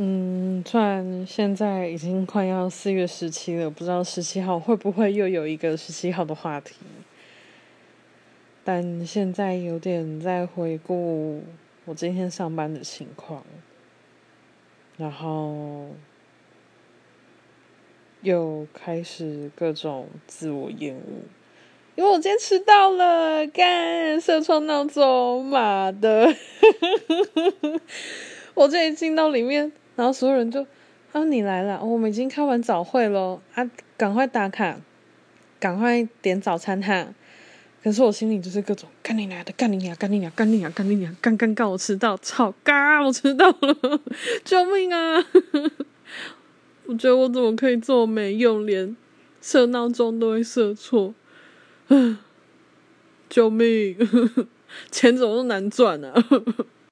嗯，虽然现在已经快要四月十七了，不知道十七号会不会又有一个十七号的话题。但现在有点在回顾我今天上班的情况，然后又开始各种自我厌恶，因为我今天迟到了，干设错闹钟，妈的！我这一进到里面。然后所有人就，啊，你来了，我们已经开完早会喽，啊，赶快打卡，赶快点早餐哈。可是我心里就是各种干你娘的，干你娘，干你娘，干你娘，干你娘，干干干，我迟到，操，嘎，我迟到了，救命啊！我觉得我怎么可以这么没用，连设闹钟都会设错，救命！钱怎么那么难赚呢？